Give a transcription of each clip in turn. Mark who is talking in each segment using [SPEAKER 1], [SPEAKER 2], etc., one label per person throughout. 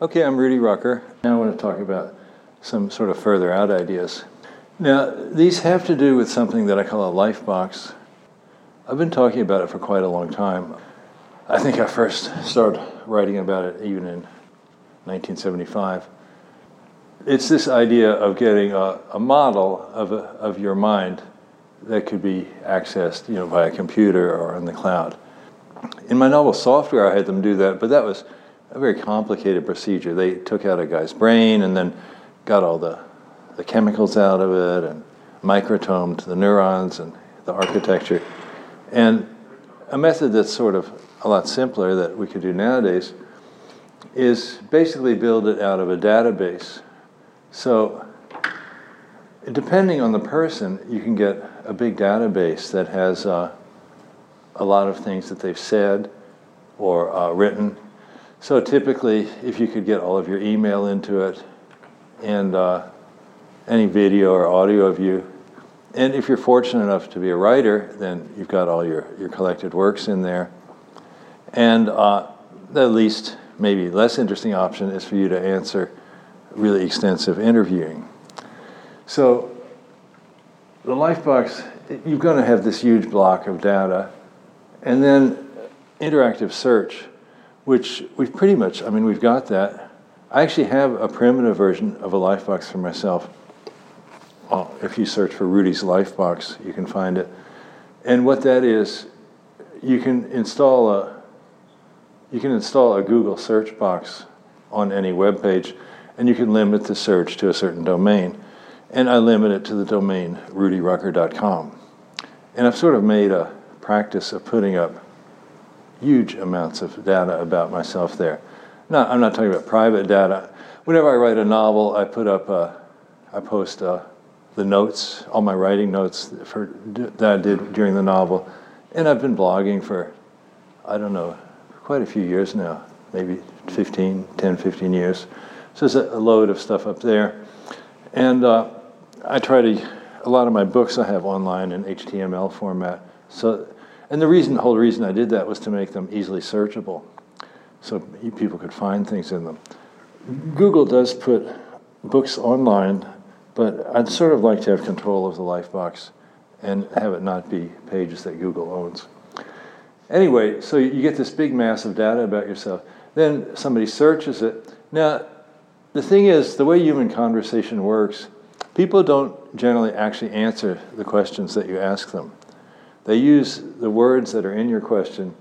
[SPEAKER 1] Okay, I'm Rudy Rucker. Now I want to talk about some sort of further out ideas. Now, these have to do with something that I call a life box. I've been talking about it for quite a long time. I think I first started writing about it even in 1975. It's this idea of getting a, a model of, a, of your mind that could be accessed you know, by a computer or in the cloud. In my novel Software, I had them do that, but that was a very complicated procedure. They took out a guy's brain and then got all the, the chemicals out of it and microtomed the neurons and the architecture. And a method that's sort of a lot simpler that we could do nowadays is basically build it out of a database. So, depending on the person, you can get a big database that has uh, a lot of things that they've said or uh, written. So, typically, if you could get all of your email into it and uh, any video or audio of you, and if you're fortunate enough to be a writer, then you've got all your, your collected works in there. And uh, the least, maybe less interesting option is for you to answer really extensive interviewing. So, the Lifebox, you're going to have this huge block of data, and then interactive search, which we've pretty much, I mean, we've got that. I actually have a primitive version of a Lifebox for myself. Oh, if you search for Rudy's Lifebox, you can find it. And what that is, you can install a you can install a Google search box on any web page, and you can limit the search to a certain domain. And I limit it to the domain rudyrucker.com. And I've sort of made a practice of putting up huge amounts of data about myself there. I'm not talking about private data. Whenever I write a novel, I put up, uh, I post uh, the notes, all my writing notes for, that I did during the novel. And I've been blogging for, I don't know, quite a few years now, maybe 15, 10, 15 years. So there's a load of stuff up there. And uh, I try to, a lot of my books I have online in HTML format. So, and the reason, the whole reason I did that was to make them easily searchable so people could find things in them. Google does put books online, but I'd sort of like to have control of the Lifebox and have it not be pages that Google owns. Anyway, so you get this big mass of data about yourself. Then somebody searches it. Now, the thing is, the way human conversation works, people don't generally actually answer the questions that you ask them. They use the words that are in your question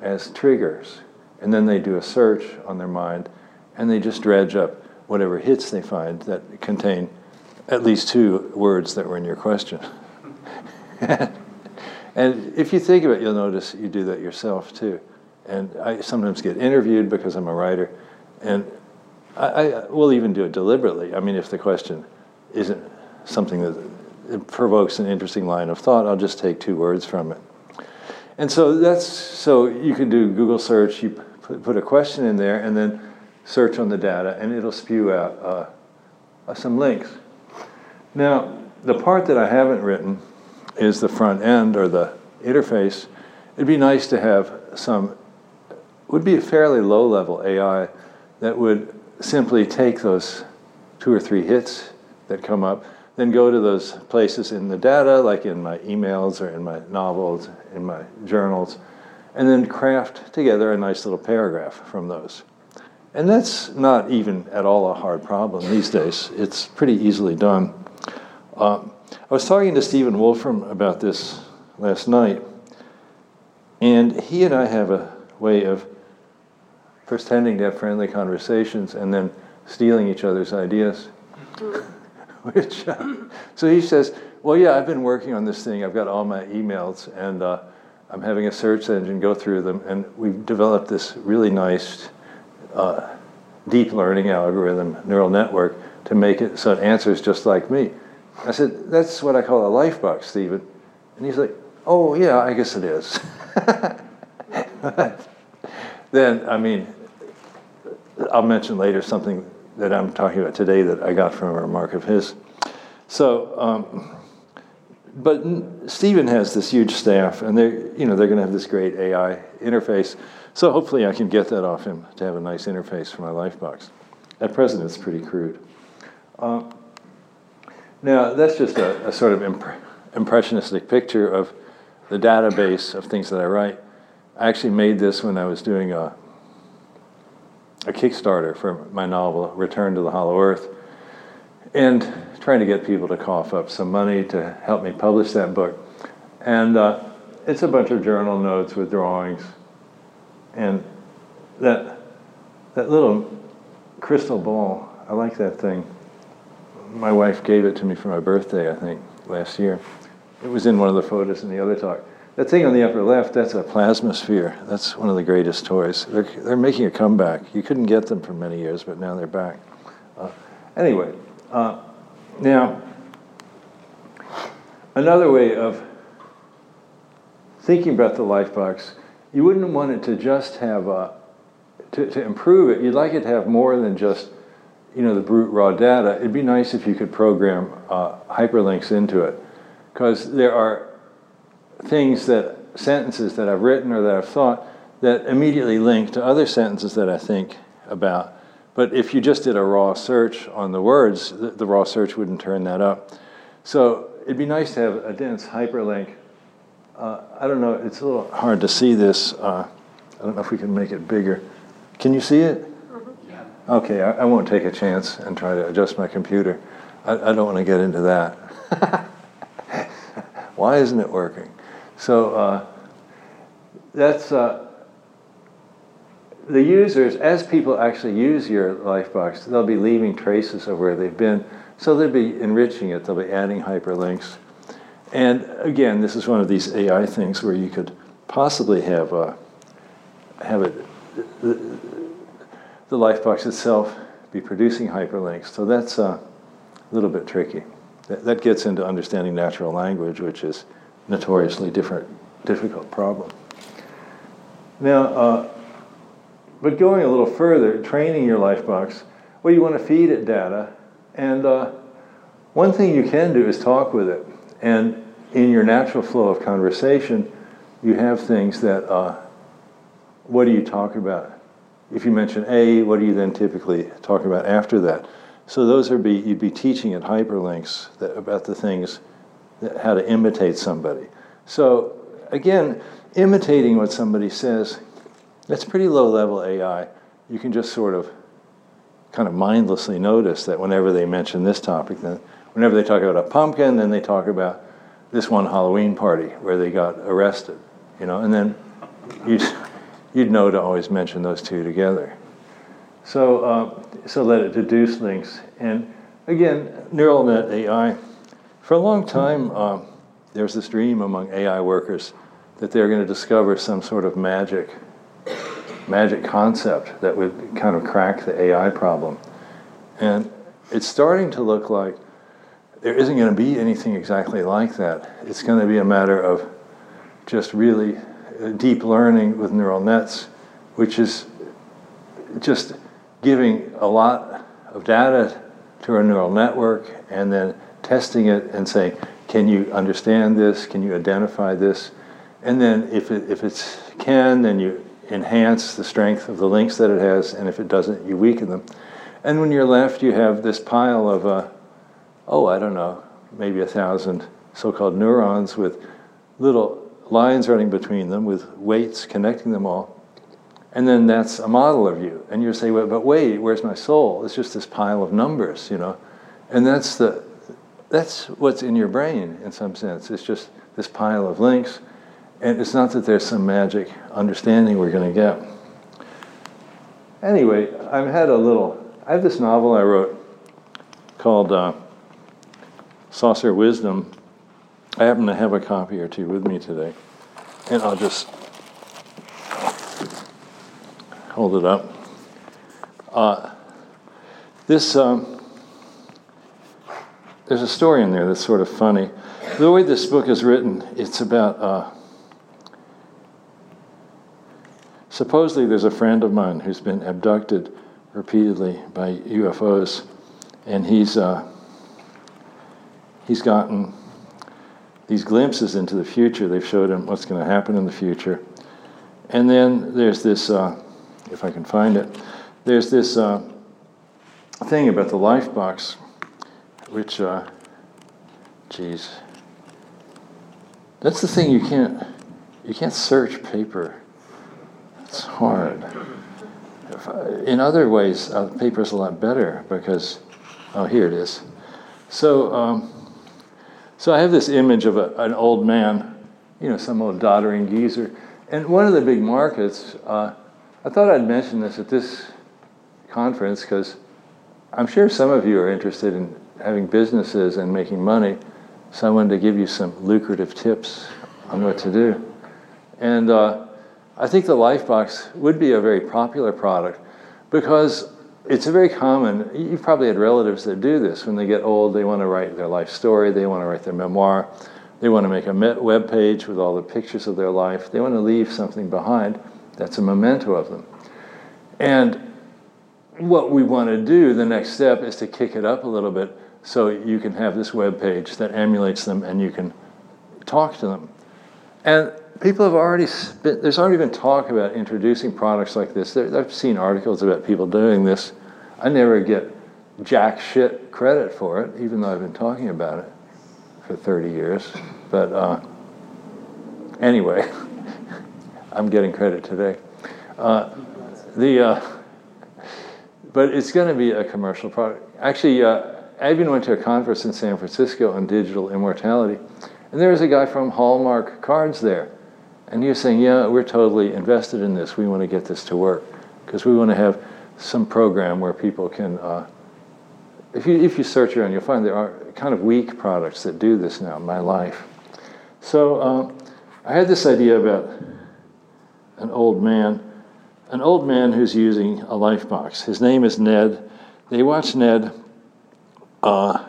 [SPEAKER 1] as triggers, and then they do a search on their mind, and they just dredge up whatever hits they find that contain at least two words that were in your question. And if you think of it, you'll notice you do that yourself too. And I sometimes get interviewed because I'm a writer, and I, I will even do it deliberately. I mean, if the question isn't something that provokes an interesting line of thought, I'll just take two words from it. And so that's so you can do Google search. You put a question in there, and then search on the data, and it'll spew out uh, some links. Now, the part that I haven't written is the front end or the interface, it'd be nice to have some, would be a fairly low level AI that would simply take those two or three hits that come up, then go to those places in the data, like in my emails or in my novels, in my journals, and then craft together a nice little paragraph from those. And that's not even at all a hard problem these days. It's pretty easily done. Um, I was talking to Stephen Wolfram about this last night, and he and I have a way of pretending to have friendly conversations and then stealing each other's ideas. Which, uh, so he says, "Well, yeah, I've been working on this thing. I've got all my emails, and uh, I'm having a search engine go through them, and we've developed this really nice." Uh, deep learning algorithm, neural network, to make it so it answers just like me. I said, That's what I call a life box, Stephen. And he's like, Oh, yeah, I guess it is. then, I mean, I'll mention later something that I'm talking about today that I got from a remark of his. So, um, but Stephen has this huge staff, and they're you know they're going to have this great AI interface. So hopefully I can get that off him to have a nice interface for my Lifebox. At present, it's pretty crude. Uh, now that's just a, a sort of imp- impressionistic picture of the database of things that I write. I actually made this when I was doing a a Kickstarter for my novel, Return to the Hollow Earth, and trying to get people to cough up some money to help me publish that book. And uh, it's a bunch of journal notes with drawings. And that, that little crystal ball, I like that thing. My wife gave it to me for my birthday, I think, last year. It was in one of the photos in the other talk. That thing on the upper left, that's a plasma sphere. That's one of the greatest toys. They're, they're making a comeback. You couldn't get them for many years, but now they're back. Uh, anyway, uh, now, another way of thinking about the life box, you wouldn't want it to just have, a, to, to improve it, you'd like it to have more than just, you know, the brute raw data. It'd be nice if you could program uh, hyperlinks into it. Because there are things that, sentences that I've written or that I've thought that immediately link to other sentences that I think about but if you just did a raw search on the words, the, the raw search wouldn't turn that up. So it'd be nice to have a dense hyperlink. Uh, I don't know, it's a little hard to see this. Uh, I don't know if we can make it bigger. Can you see it? Yeah. Okay, I, I, won't take a chance and try to adjust my computer. I, I don't want to get into that. Why isn't it working? So uh, that's uh, the users, as people actually use your Lifebox, they'll be leaving traces of where they've been. So they'll be enriching it, they'll be adding hyperlinks. And again, this is one of these AI things where you could possibly have, uh, have it, the, the Lifebox itself be producing hyperlinks. So that's uh, a little bit tricky. That, that gets into understanding natural language, which is notoriously different, difficult problem. Now, uh, but going a little further, training your Lifebox, well, you want to feed it data. And uh, one thing you can do is talk with it. And in your natural flow of conversation, you have things that, uh, what do you talk about? If you mention A, what do you then typically talk about after that? So those are be, you'd be teaching it hyperlinks that, about the things, how to imitate somebody. So again, imitating what somebody says, that's pretty low level AI. You can just sort of kind of mindlessly notice that whenever they mention this topic, then whenever they talk about a pumpkin, then they talk about this one Halloween party where they got arrested, you know, and then you'd, you'd know to always mention those two together. So, uh, so let it deduce links. And again, neural net AI, for a long time, uh, there was this dream among AI workers that they're going to discover some sort of magic magic concept that would kind of crack the AI problem. And it's starting to look like there isn't going to be anything exactly like that. It's going to be a matter of just really uh, deep learning with neural nets, which is just giving a lot of data to a neural network and then testing it and saying, can you understand this? Can you identify this? And then if it if it's can, then you enhance the strength of the links that it has, and if it doesn't, you weaken them. And when you're left, you have this pile of, uh, oh, I don't know, maybe a thousand so called neurons with little lines running between them with weights connecting them all. And then that's a model of you. And you say, well, but wait, where's my soul? It's just this pile of numbers, you know. And that's the that's what's in your brain in some sense. It's just this pile of links. And it's not that there's some magic understanding we're going to get. Anyway, I've had a little, I have this novel I wrote called uh, Saucer Wisdom. I happen to have a copy or two with me today. And I'll just hold it up. Uh, this, um, there's a story in there that's sort of funny. The way this book is written, it's about. Uh, Supposedly, there's a friend of mine who's been abducted repeatedly by UFOs, and he's uh, he's gotten these glimpses into the future. They've showed him what's going to happen in the future. And then there's this, uh, if I can find it, there's this uh, thing about the life box, which, uh, geez, that's the thing you can't, you can't search paper. It's hard. In other ways, uh, paper is a lot better because, oh, here it is. So, um, so I have this image of a, an old man, you know, some old doddering geezer and one of the big markets, uh, I thought I'd mention this at this conference because I'm sure some of you are interested in having businesses and making money. So I wanted to give you some lucrative tips on what to do. And uh, I think the Lifebox would be a very popular product because it's a very common, you've probably had relatives that do this. When they get old, they want to write their life story, they want to write their memoir. They want to make a web page with all the pictures of their life. They want to leave something behind that's a memento of them. And what we want to do, the next step, is to kick it up a little bit so you can have this web page that emulates them and you can talk to them. And people have already, been, there's already been talk about introducing products like this. There, I've seen articles about people doing this. I never get jack shit credit for it, even though I've been talking about it for 30 years. But uh, anyway, I'm getting credit today. Uh, the, uh, but it's going to be a commercial product. Actually, uh, Adrian went to a conference in San Francisco on digital immortality, and there was a guy from Hallmark Cards there. And he was saying, Yeah, we're totally invested in this. We want to get this to work because we want to have some program where people can uh, if you, if you search around, you'll find there are kind of weak products that do this now my life. So um, I had this idea about an old man, an old man who's using a life box. His name is Ned. They watch Ned. Uh,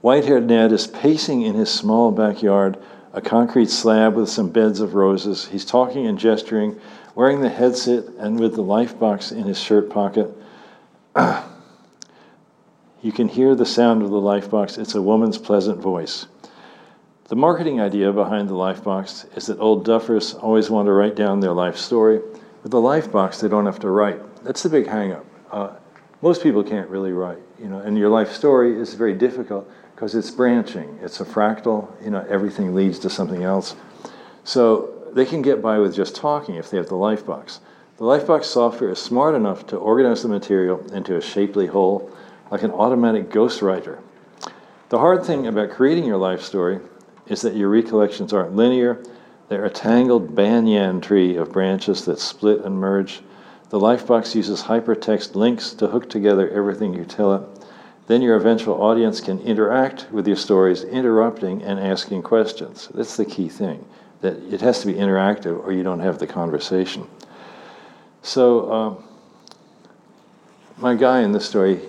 [SPEAKER 1] White haired Ned is pacing in his small backyard, a concrete slab with some beds of roses. He's talking and gesturing, wearing the headset and with the life box in his shirt pocket. You can hear the sound of the life box, It's a woman's pleasant voice. The marketing idea behind the life box is that old duffers always want to write down their life story. With the life box, they don't have to write. That's the big hangup. Uh, most people can't really write, you know, and your life story is very difficult because it's branching. It's a fractal, you know, everything leads to something else. So they can get by with just talking if they have the Lifebox. The Lifebox software is smart enough to organize the material into a shapely whole like an automatic ghostwriter. The hard thing about creating your life story is that your recollections aren't linear. They're a tangled banyan tree of branches that split and merge. The Lifebox uses hypertext links to hook together everything you tell it. Then your eventual audience can interact with your stories, interrupting and asking questions. That's the key thing, that it has to be interactive or you don't have the conversation. So, um, my guy in the story,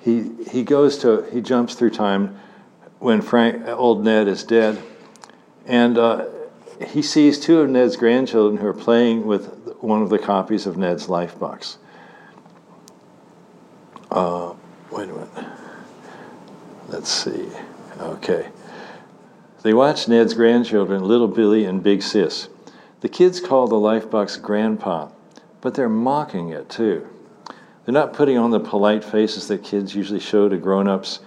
[SPEAKER 1] he, he goes to, he jumps through time when Frank, old Ned is dead. And uh, he sees two of Ned's grandchildren who are playing with one of the copies of Ned's life box. Uh, wait a minute. Let's see. Okay. They watch Ned's grandchildren, Little Billy and Big Sis. The kids call the life box Grandpa, but they're mocking it too. They're not putting on the polite faces that kids usually show to grown ups.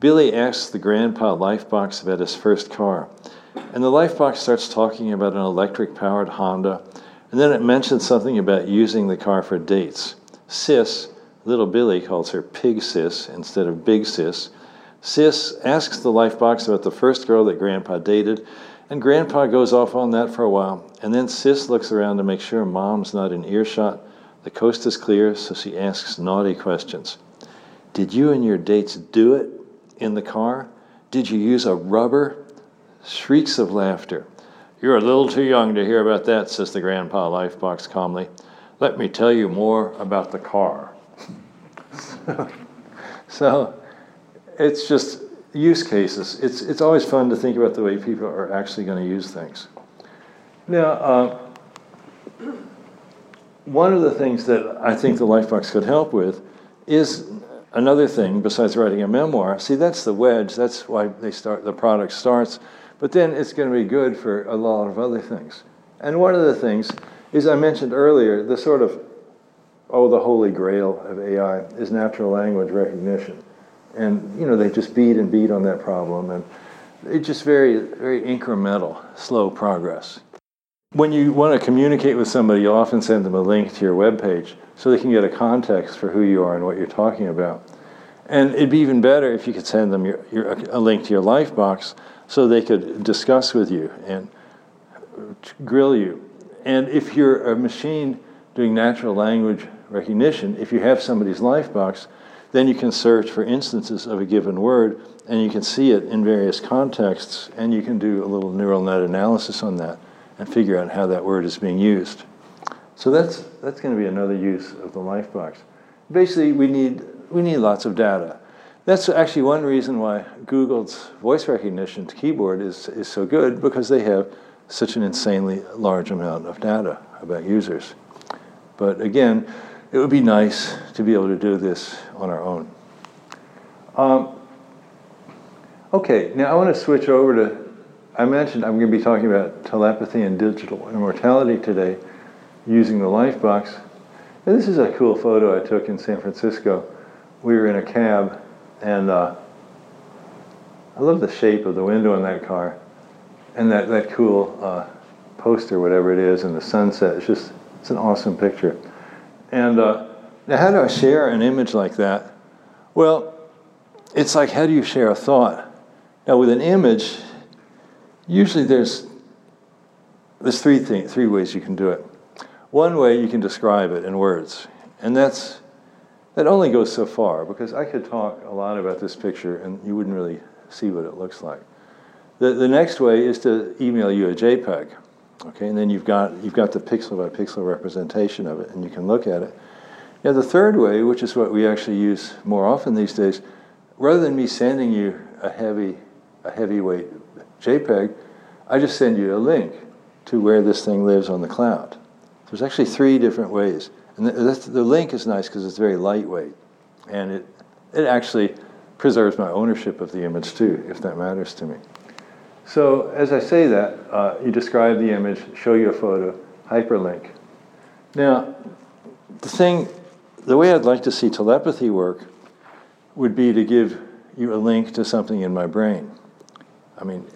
[SPEAKER 1] Billy asks the grandpa Lifebox about his first car. And the Lifebox starts talking about an electric powered Honda. And then it mentions something about using the car for dates. Sis, little Billy calls her Pig Sis instead of Big Sis. Sis asks the Lifebox about the first girl that Grandpa dated, and Grandpa goes off on that for a while. And then Sis looks around to make sure Mom's not in earshot. The coast is clear, so she asks naughty questions. Did you and your dates do it in the car? Did you use a rubber? Shrieks of laughter. You're a little too young to hear about that, says the grandpa lifebox calmly. Let me tell you more about the car. so it's just use cases. It's, it's always fun to think about the way people are actually going to use things. Now, uh, one of the things that I think the Lifebox could help with is another thing besides writing a memoir. See, that's the wedge. That's why they start. The product starts But then it's going to be good for a lot of other things. And one of the things is I mentioned earlier the sort of, oh, the holy grail of AI is natural language recognition. And, you know, they just beat and beat on that problem. And it's just very, very incremental, slow progress. When you want to communicate with somebody, you often send them a link to your web page so they can get a context for who you are and what you're talking about. And it'd be even better if you could send them your, your, a link to your Lifebox so they could discuss with you and grill you. And if you're a machine doing natural language recognition, if you have somebody's life box, then you can search for instances of a given word and you can see it in various contexts and you can do a little neural net analysis on that and figure out how that word is being used. So that's, that's going to be another use of the life box. Basically, we need, we need lots of data. That's actually one reason why Google's voice recognition keyboard is, is so good because they have such an insanely large amount of data about users. But again, it would be nice to be able to do this on our own. Um, okay, now I want to switch over to. I mentioned I'm going to be talking about telepathy and digital immortality today using the Lifebox. And this is a cool photo I took in San Francisco. We were in a cab, and uh, I love the shape of the window in that car and that, that cool uh, poster, whatever it is, and the sunset. It's just, it's an awesome picture. And uh, how do I share an image like that? Well, it's like how do you share a thought? Now, with an image, usually there's there's three things, three ways you can do it. One way you can describe it in words, and that's that only goes so far because I could talk a lot about this picture and you wouldn't really see what it looks like. The, the next way is to email you a JPEG. Okay, and then you've got, you've got the pixel by pixel representation of it, and you can look at it. Now, the third way, which is what we actually use more often these days, rather than me sending you a heavy, a heavyweight JPEG, I just send you a link to where this thing lives on the cloud. There's actually three different ways. And the, the link is nice because it's very lightweight. And it, it actually preserves my ownership of the image too, if that matters to me. So as I say that, uh, you describe the image, show you a photo, hyperlink. Now, the thing, the way I'd like to see telepathy work would be to give you a link to something in my brain. I mean,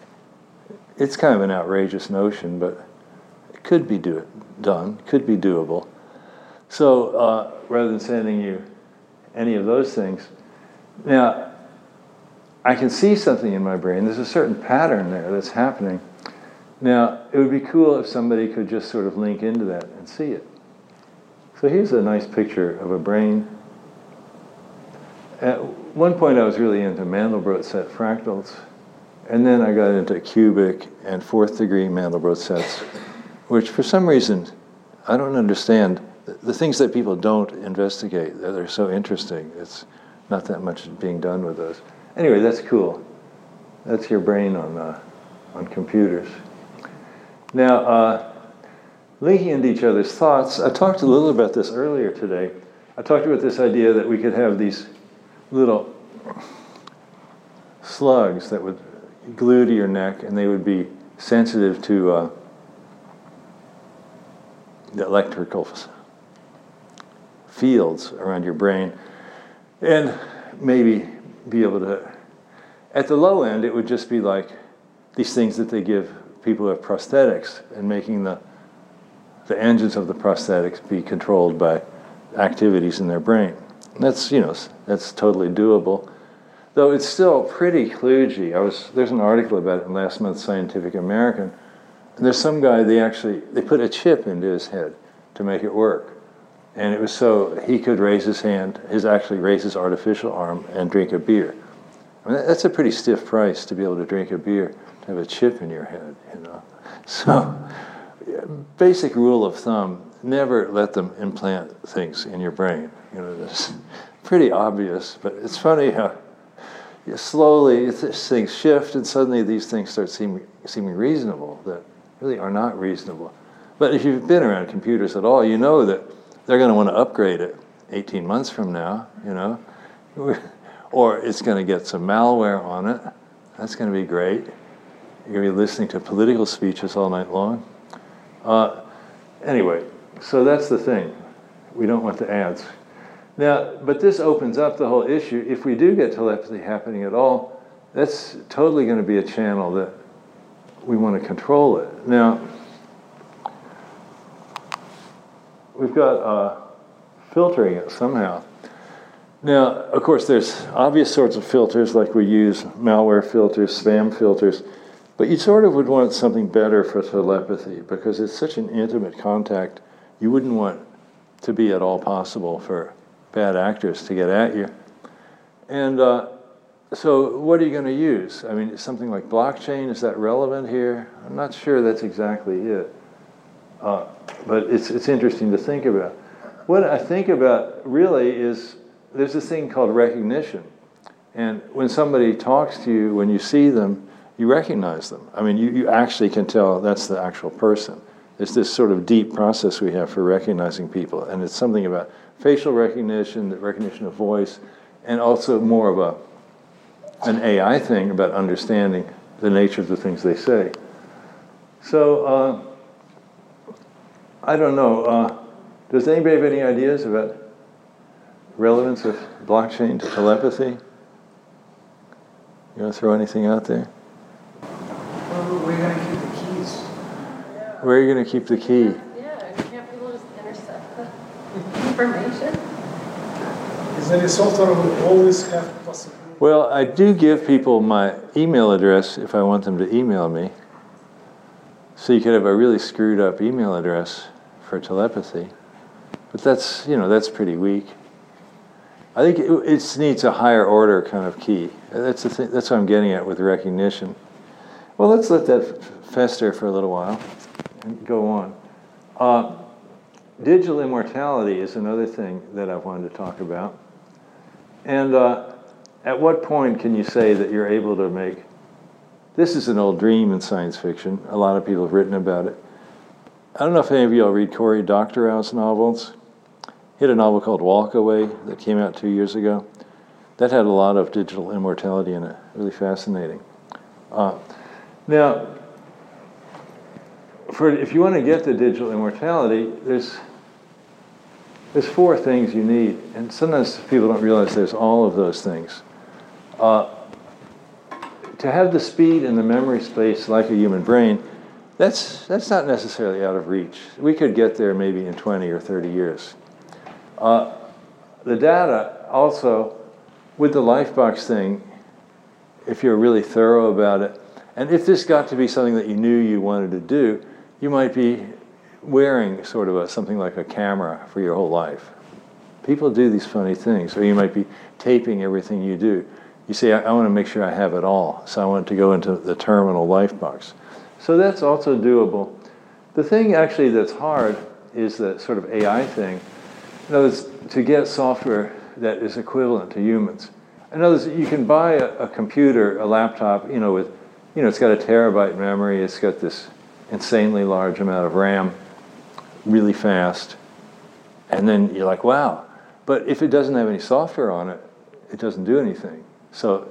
[SPEAKER 1] it's kind of an outrageous notion, but it could be do done, could be doable. So uh, rather than sending you any of those things, now I can see something in my brain. There's a certain pattern there that's happening. Now, it would be cool if somebody could just sort of link into that and see it. So here's a nice picture of a brain. At one point, I was really into Mandelbrot set fractals, and then I got into cubic and fourth degree Mandelbrot sets, which for some reason, I don't understand. The things that people don't investigate that are so interesting, it's not that much being done with those. Anyway, that's cool. That's your brain on, uh, on computers. Now, uh, linking into each other's thoughts, I talked a little about this earlier today. I talked about this idea that we could have these little slugs that would glue to your neck and they would be sensitive to uh, the electrical fields around your brain and maybe be able to. At the low end, it would just be like these things that they give people who have prosthetics and making the, the engines of the prosthetics be controlled by activities in their brain. That's, you know, that's totally doable. Though it's still pretty kludgy. I was, there's an article about it in last month's Scientific American. There's some guy, they actually, they put a chip into his head to make it work. And it was so he could raise his hand, his actually raise his artificial arm and drink a beer. I mean, that's a pretty stiff price to be able to drink a beer, to have a chip in your head, you know. So, basic rule of thumb: never let them implant things in your brain. You know, it's pretty obvious, but it's funny how slowly things shift, and suddenly these things start seeming, seeming reasonable that really are not reasonable. But if you've been around computers at all, you know that they're going to want to upgrade it 18 months from now, you know, or it's going to get some malware on it. That's going to be great. You're going to be listening to political speeches all night long. Uh, anyway, so that's the thing. We don't want the ads. Now, but this opens up the whole issue. If we do get telepathy happening at all, that's totally going to be a channel that we want to control it. Now, we've got uh, filtering it somehow. Now, of course, there's obvious sorts of filters like we use malware filters, spam filters, but you sort of would want something better for telepathy because it's such an intimate contact. You wouldn't want to be at all possible for bad actors to get at you. And uh, so, what are you going to use? I mean, something like blockchain, is that relevant here? I'm not sure that's exactly it. Uh, but it's, it's interesting to think about. What I think about really is there's this thing called recognition. And when somebody talks to you, when you see them, you recognize them. I mean, you, you actually can tell that's the actual person. There's this sort of deep process we have for recognizing people, and it's something about facial recognition, the recognition of voice, and also more of a an AI thing about understanding the nature of the things they say. So uh, I don't know. Uh, does anybody have any ideas about relevance of blockchain to telepathy? You want to throw anything out there?
[SPEAKER 2] Well, we're going to keep the keys.
[SPEAKER 1] Where are you going to keep the key?
[SPEAKER 3] Yeah, can't people just intercept the information?
[SPEAKER 2] Is there a software will always have possibility?
[SPEAKER 1] Well, I do give people my email address if I want them to email me. So you could have a really screwed up email address for telepathy. But that's, you know, that's pretty weak. I think it, it needs a higher order kind of key. That's the thing, that's what I'm getting at with recognition. Well, let's let that fester for a little while and go on. Uh, digital immortality is another thing that I wanted to talk about. And uh, at what point can you say that you're able to make this is an old dream in science fiction. A lot of people have written about it. I don't know if any of you all read Cory Doctorow's novels. He had a novel called Walkaway that came out two years ago. That had a lot of digital immortality in it. Really fascinating. Uh, now, for if you want to get to digital immortality, there's there's four things you need, and sometimes people don't realize there's all of those things. Uh, to have the speed and the memory space like a human brain, that's, that's not necessarily out of reach. We could get there maybe in 20 or 30 years. Uh, the data also, with the Lifebox thing, if you're really thorough about it, and if this got to be something that you knew you wanted to do, you might be wearing sort of a, something like a camera for your whole life. People do these funny things, or you might be taping everything you do. You say, I, I want to make sure I have it all, so I want to go into the terminal Lifebox. So that's also doable. The thing actually that's hard is the sort of AI thing. In other words, to get software that is equivalent to humans. In other words, you can buy a, a computer, a laptop, you know, with, you know, it's got a terabyte memory, it's got this insanely large amount of RAM, really fast, and then you're like, wow. But if it doesn't have any software on it, it doesn't do anything. So,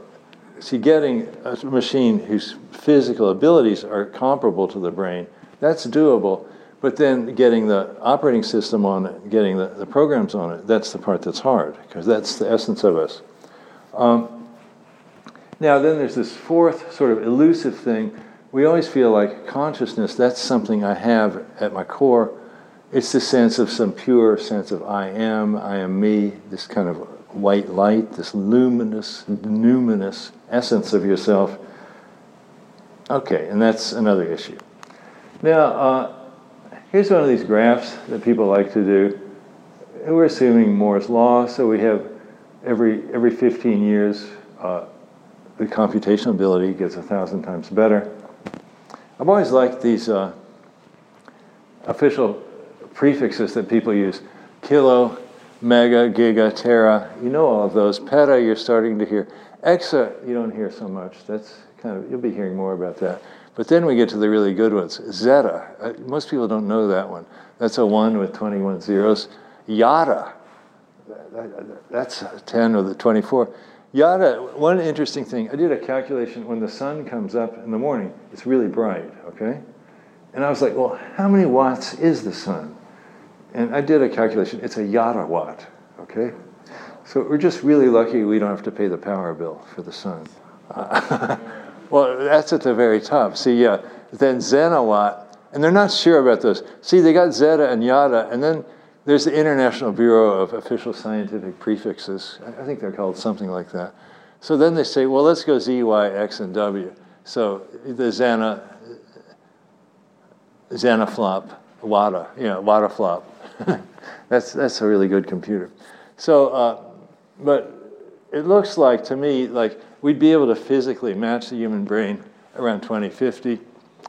[SPEAKER 1] see, getting a machine whose physical abilities are comparable to the brain, that's doable. But then getting the operating system on it, getting the, the programs on it, that's the part that's hard, because that's the essence of us. Um, now, then there's this fourth sort of elusive thing. We always feel like consciousness, that's something I have at my core. It's the sense of some pure sense of I am, I am me, this kind of white light, this luminous, numinous essence of yourself. Okay, and that's another issue. Now, uh, here's one of these graphs that people like to do. We're assuming Moore's law, so we have every every 15 years uh, the computational ability gets a thousand times better. I've always liked these uh, official prefixes that people use: kilo, mega, giga, tera. You know all of those. Peta, you're starting to hear. Exa, you don't hear so much. That's kind of, you'll be hearing more about that. But then we get to the really good ones. Zetta, uh, most people don't know that one. That's a one with 21 zeros. Yotta, that's 10 with the 24. Yotta, one interesting thing, I did a calculation when the sun comes up in the morning, it's really bright, okay? And I was like, well, how many watts is the sun? And I did a calculation, it's a yotta watt, okay? So we're just really lucky we don't have to pay the power bill for the sun. well, that's at the very top. See, yeah, then zettawatt, and they're not sure about those. See, they got zetta and yotta, and then there's the International Bureau of Official Scientific Prefixes. I think they're called something like that. So then they say, well, let's go Z, Y, X, and W. So the Xana, Xanaflop, WADA, you know, WADAFLOP. that's, that's a really good computer. So, uh, but it looks like to me like we'd be able to physically match the human brain around 2050.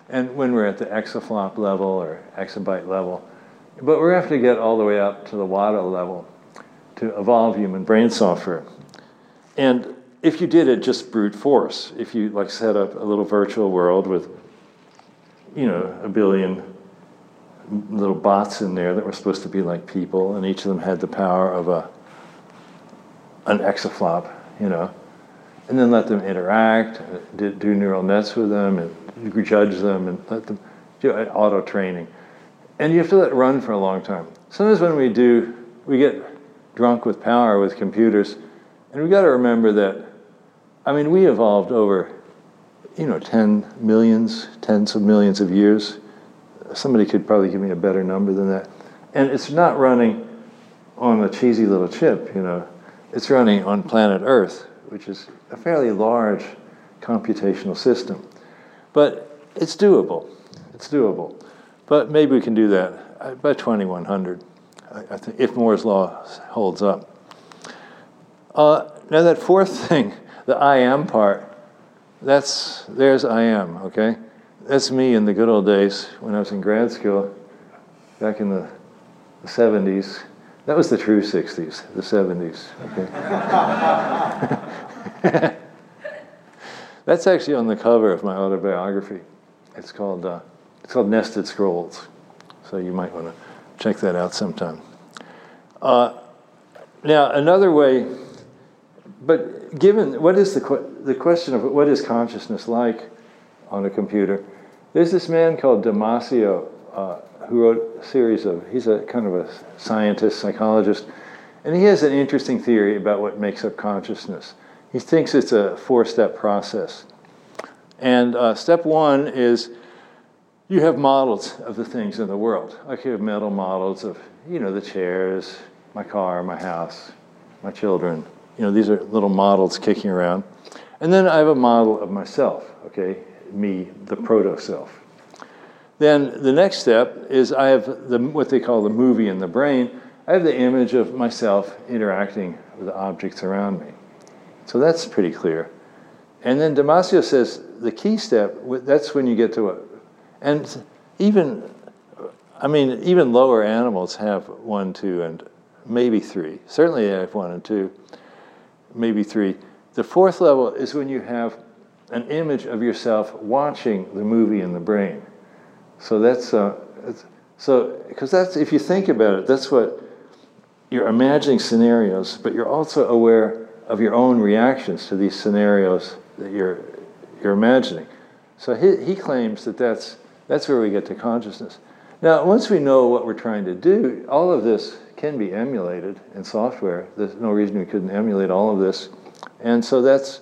[SPEAKER 1] And when we're at the exaflop level or exabyte level, but to have to get all the way up to the WADA level to evolve human brain software. And if you did it just brute force, if you like set up a little virtual world with, you know, a billion little bots in there that were supposed to be like people, and each of them had the power of a an exaflop, you know, and then let them interact, do, neural nets with them, and you judge them, and let them do auto training and you have to let it run for a long time. Sometimes when we do, we get drunk with power with computers, and we've got to remember that, I mean, we evolved over, you know, 10 millions, tens of millions of years. Somebody could probably give me a better number than that. And it's not running on a cheesy little chip, you know. It's running on planet Earth, which is a fairly large computational system. But it's doable. It's doable. But maybe we can do that uh, by 2100, I, if Moore's law holds up. Uh, now that fourth thing, the I am part, that's there's I am, okay? That's me in the good old days when I was in grad school, back in the, the 70s. That was the true 60s, the 70s, okay? that's actually on the cover of my autobiography. It's called uh, it's called Nested Scrolls. So you might want to check that out sometime. Uh, now, another way, but given what is the, the question of what is consciousness like on a computer, there's this man called Damasio uh, who wrote a series of, he's a kind of a scientist, psychologist, and he has an interesting theory about what makes up consciousness. He thinks it's a four step process. And uh, step one is you have models of the things in the world. Like you have mental models of, you know, the chairs, my car, my house, my children. You know, these are little models kicking around. And then I have a model of myself, okay, me, the proto self. Then the next step is I have the, what they call the movie in the brain. I have the image of myself interacting with the objects around me. So that's pretty clear. And then Damasio says the key step, that's when you get to a, and even, I mean, even lower animals have one, two, and maybe three. Certainly, they have one and two, maybe three. The fourth level is when you have an image of yourself watching the movie in the brain. So that's uh, so because that's if you think about it, that's what you're imagining scenarios, but you're also aware of your own reactions to these scenarios that you're you're imagining. So he, he claims that that's that's where we get to consciousness. Now, once we know what we're trying to do, all of this can be emulated in software. There's no reason we couldn't emulate all of this. And so that's,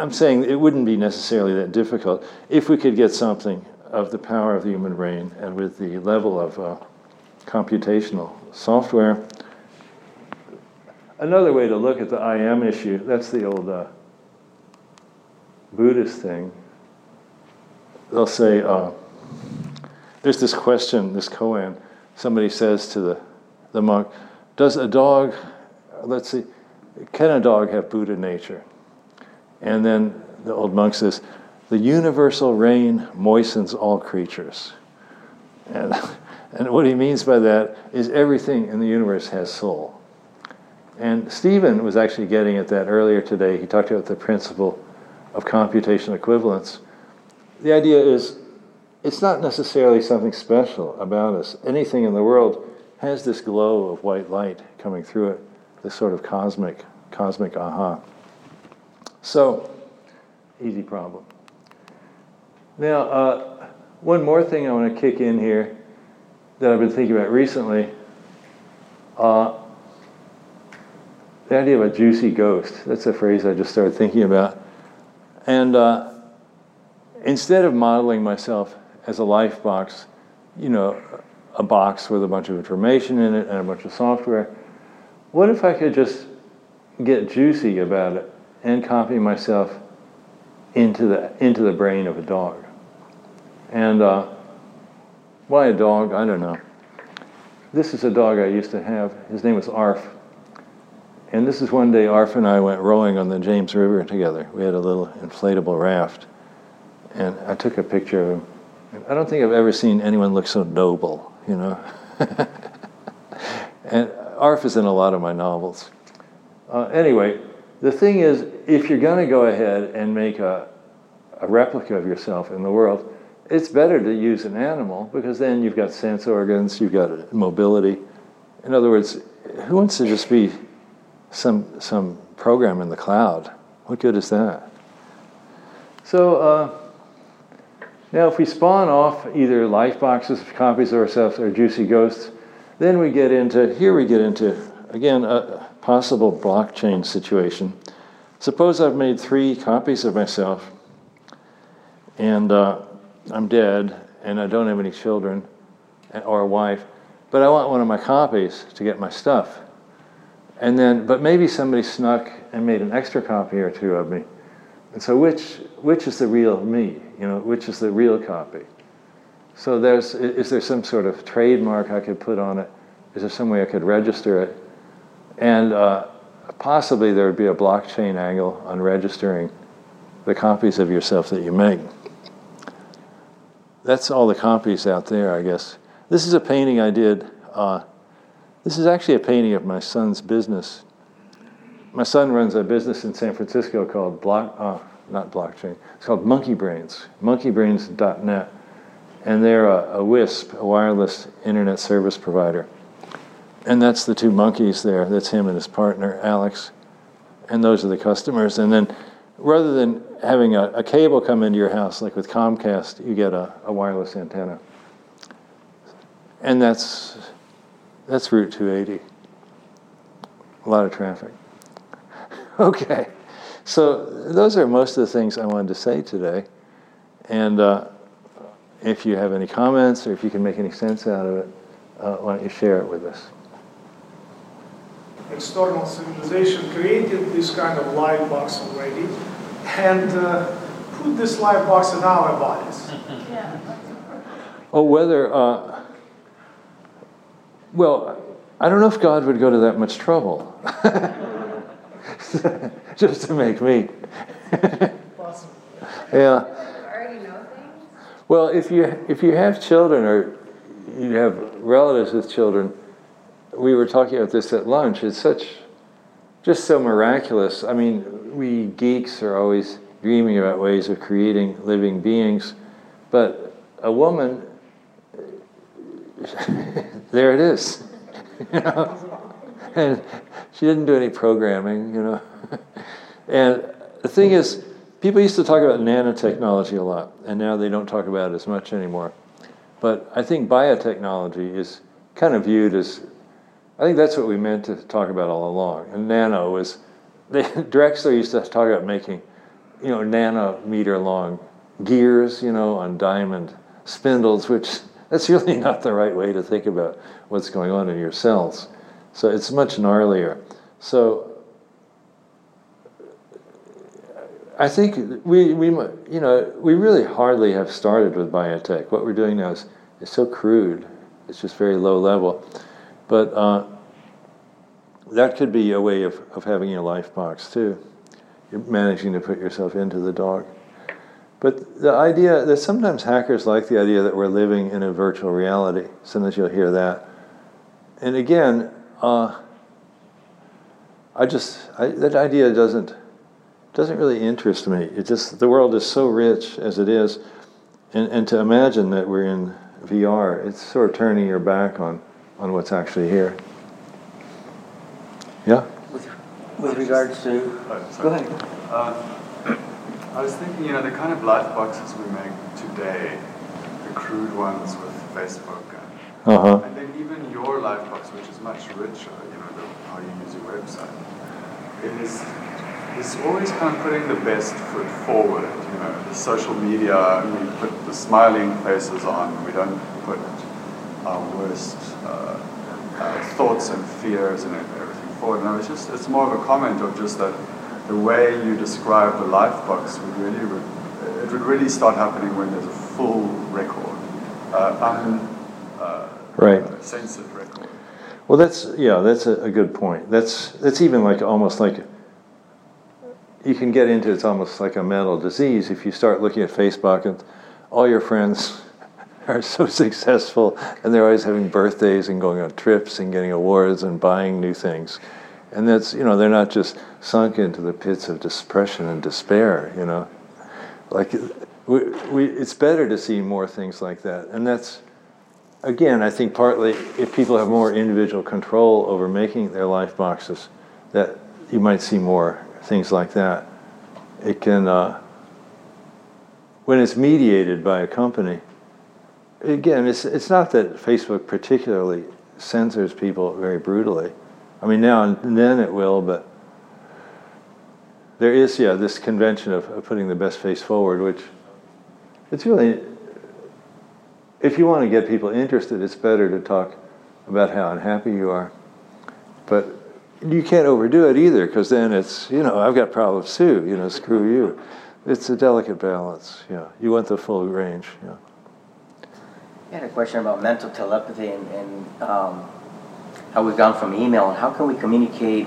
[SPEAKER 1] I'm saying it wouldn't be necessarily that difficult if we could get something of the power of the human brain and with the level of uh, computational software. Another way to look at the I am issue, that's the old uh, Buddhist thing they'll say, uh, there's this question, this koan. Somebody says to the, the monk, Does a dog, let's see, can a dog have Buddha nature? And then the old monk says, The universal rain moistens all creatures. And, and what he means by that is everything in the universe has soul. And Stephen was actually getting at that earlier today. He talked about the principle of computational equivalence the idea is it's not necessarily something special about us. Anything in the world has this glow of white light coming through it, this sort of cosmic cosmic aha. So, easy problem. Now, uh, one more thing I want to kick in here that I've been thinking about recently. Uh, the idea of a juicy ghost. That's a phrase I just started thinking about. And uh, instead of modeling myself as a life box, you know, a box with a bunch of information in it and a bunch of software, what if I could just get juicy about it and copy myself into the, into the brain of a dog? And uh, why a dog? I don't know. This is a dog I used to have. His name was Arf. And this is one day Arf and I went rowing on the James River together. We had a little inflatable raft. And I took a picture of him. I don't think I've ever seen anyone look so noble, you know. and Arf is in a lot of my novels. Uh, anyway, the thing is, if you're going to go ahead and make a, a replica of yourself in the world, it's better to use an animal because then you've got sense organs, you've got mobility. In other words, who wants to just be some, some program in the cloud. What good is that? So uh, now if we spawn off either life boxes, copies of ourselves, or juicy ghosts, then we get into, here we get into, again, a possible blockchain situation. Suppose I've made three copies of myself and uh, I'm dead and I don't have any children or a wife, but I want one of my copies to get my stuff. And then, but maybe somebody snuck and made an extra copy or two of me. And so, which which is the real me? You know, which is the real copy? So, there's is there some sort of trademark I could put on it? Is there some way I could register it? And uh, possibly there would be a blockchain angle on registering the copies of yourself that you make. That's all the copies out there, I guess. This is a painting I did. Uh, this is actually a painting of my son's business. My son runs a business in San Francisco called Block, uh, not Blockchain, it's called Monkey Brains, monkeybrains.net. And they're a, a WISP, a wireless internet service provider. And that's the two monkeys there. That's him and his partner, Alex. And those are the customers. And then rather than having a, a cable come into your house, like with Comcast, you get a, a wireless antenna. And that's that's Route 280. A lot of traffic. Okay, so those are most of the things I wanted to say today. And uh, if you have any comments or if you can make any sense out of it, uh, why don't you share it with us?
[SPEAKER 2] External civilization created this kind of live box already and uh, put this live box in our bodies.
[SPEAKER 3] Yeah.
[SPEAKER 1] Oh, whether. Uh, well, I don't know if God would go to that much trouble just to make me. yeah.
[SPEAKER 3] Already know things?
[SPEAKER 1] Well, if you if you have children or you have relatives with children, we were talking about this at lunch. It's such just so miraculous. I mean, we geeks are always dreaming about ways of creating living beings, but a woman there it is. you know? And she didn't do any programming, you know. and the thing is, people used to talk about nanotechnology a lot, and now they don't talk about it as much anymore. But I think biotechnology is kind of viewed as, I think that's what we meant to talk about all along. And nano is, they, Drexler used to talk about making, you know, nanometer long gears, you know, on diamond spindles, which that's really not the right way to think about what's going on in your cells. So it's much gnarlier. So I think we, we, you know, we really hardly have started with biotech. What we're doing now is, is so crude. It's just very low level. But uh, that could be a way of, of having your life box too. You're managing to put yourself into the dog. But the idea that sometimes hackers like the idea that we're living in a virtual reality. Sometimes you'll hear that. And again, uh, I just I, that idea doesn't doesn't really interest me. It just the world is so rich as it is, and, and to imagine that we're in VR, it's sort of turning your back on on what's actually here. Yeah.
[SPEAKER 4] With, with regards to,
[SPEAKER 5] Oh,
[SPEAKER 4] go ahead.
[SPEAKER 5] Uh, I was thinking, you know, the kind of life boxes we make today, the crude ones with Facebook, and,
[SPEAKER 1] Uh huh.
[SPEAKER 5] and then even your life box, which is much richer, you know, the, how you use your website, it is is always kind of putting the best foot forward. You know, the social media, we put the smiling faces on. We don't put our worst uh, uh, thoughts and fears and everything forward. No, it's just it's more of a comment of just that the way you describe the life box would really re- it would really start happening when there's a full record, uh, un, uh,
[SPEAKER 1] Right.
[SPEAKER 5] uh, censored record.
[SPEAKER 1] Well, that's yeah, that's a, a good point. That's that's even like almost like you can get into it's almost like a mental disease if you start looking at Facebook and all your friends are so successful and they're always having birthdays and going on trips and getting awards and buying new things. And that's you know they're not just sunk into the pits of depression and despair. You know, like we, we, it's better to see more things like that, and that's again, I think partly if people have more individual control over making their life boxes, that you might see more things like that. It can, uh, when it's mediated by a company, again, it's, it's not that Facebook particularly censors people very brutally. I mean, now and then it will, but there is, yeah, this convention of, of putting the best face forward, which it's really if you want to get people interested, it's better to talk about how unhappy you are. But you can't overdo it either, because then it's, you know, I've got problems too, you know, screw you. It's a delicate balance, yeah. You want the full range, yeah.
[SPEAKER 4] I had a question about mental telepathy and, and um, how we've gone from email and how can we communicate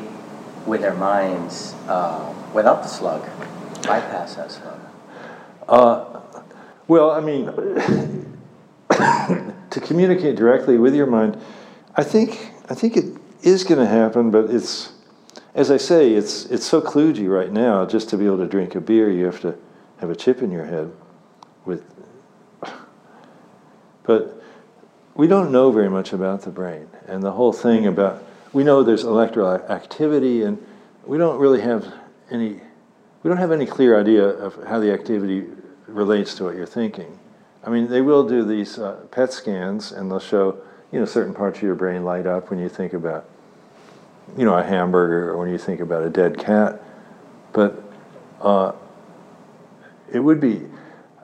[SPEAKER 4] with our minds uh, without the slug, bypass that slug.
[SPEAKER 1] Uh, well, I mean, to communicate directly with your mind, I think I think it is going to happen, but it's as I say, it's it's so kludgy right now. Just to be able to drink a beer, you have to have a chip in your head. With, but we don't know very much about the brain, and the whole thing about we know there's electrical activity, and we don't really have any we don't have any clear idea of how the activity relates to what you're thinking. I mean, they will do these uh, PET scans, and they'll show you know certain parts of your brain light up when you think about you know a hamburger or when you think about a dead cat. But uh, it would be.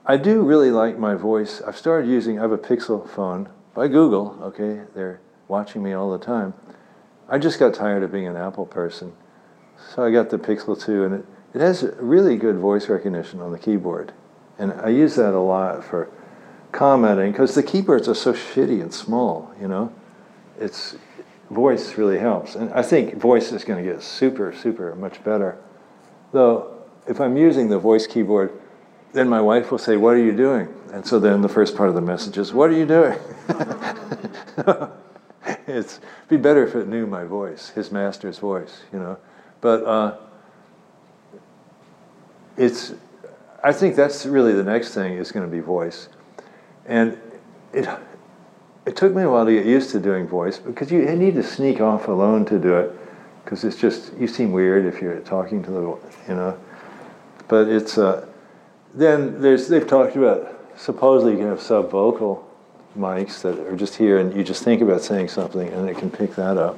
[SPEAKER 1] I do really like my voice. I've started using. I have a Pixel phone by Google. Okay, they're watching me all the time. I just got tired of being an Apple person, so I got the Pixel 2, and it, it has really good voice recognition on the keyboard, and I use that a lot for commenting because the keyboards are so shitty and small. You know, it's voice really helps, and I think voice is going to get super, super much better. Though, if I'm using the voice keyboard, then my wife will say, "What are you doing?" And so then the first part of the message is, "What are you doing?" it's be better if it knew my voice, his master's voice, you know. But uh, it's, I think that's really the next thing is going to be voice, and it. It took me a while to get used to doing voice because you need to sneak off alone to do it because it's just you seem weird if you're talking to the you know. But it's uh, then there's they've talked about supposedly you can have subvocal mics that are just here and you just think about saying something and it can pick that up.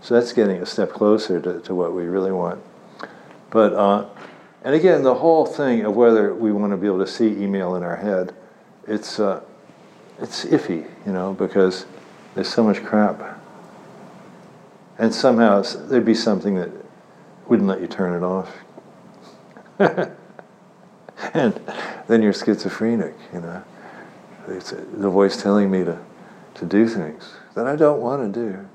[SPEAKER 1] So that's getting a step closer to, to what we really want. But uh, and again, the whole thing of whether we want to be able to see email in our head, it's uh, it's iffy, you know, because there's so much crap. And somehow there'd be something that wouldn't let you turn it off. and then you're schizophrenic, you know. It's the voice telling me to, to do things that I don't want to do.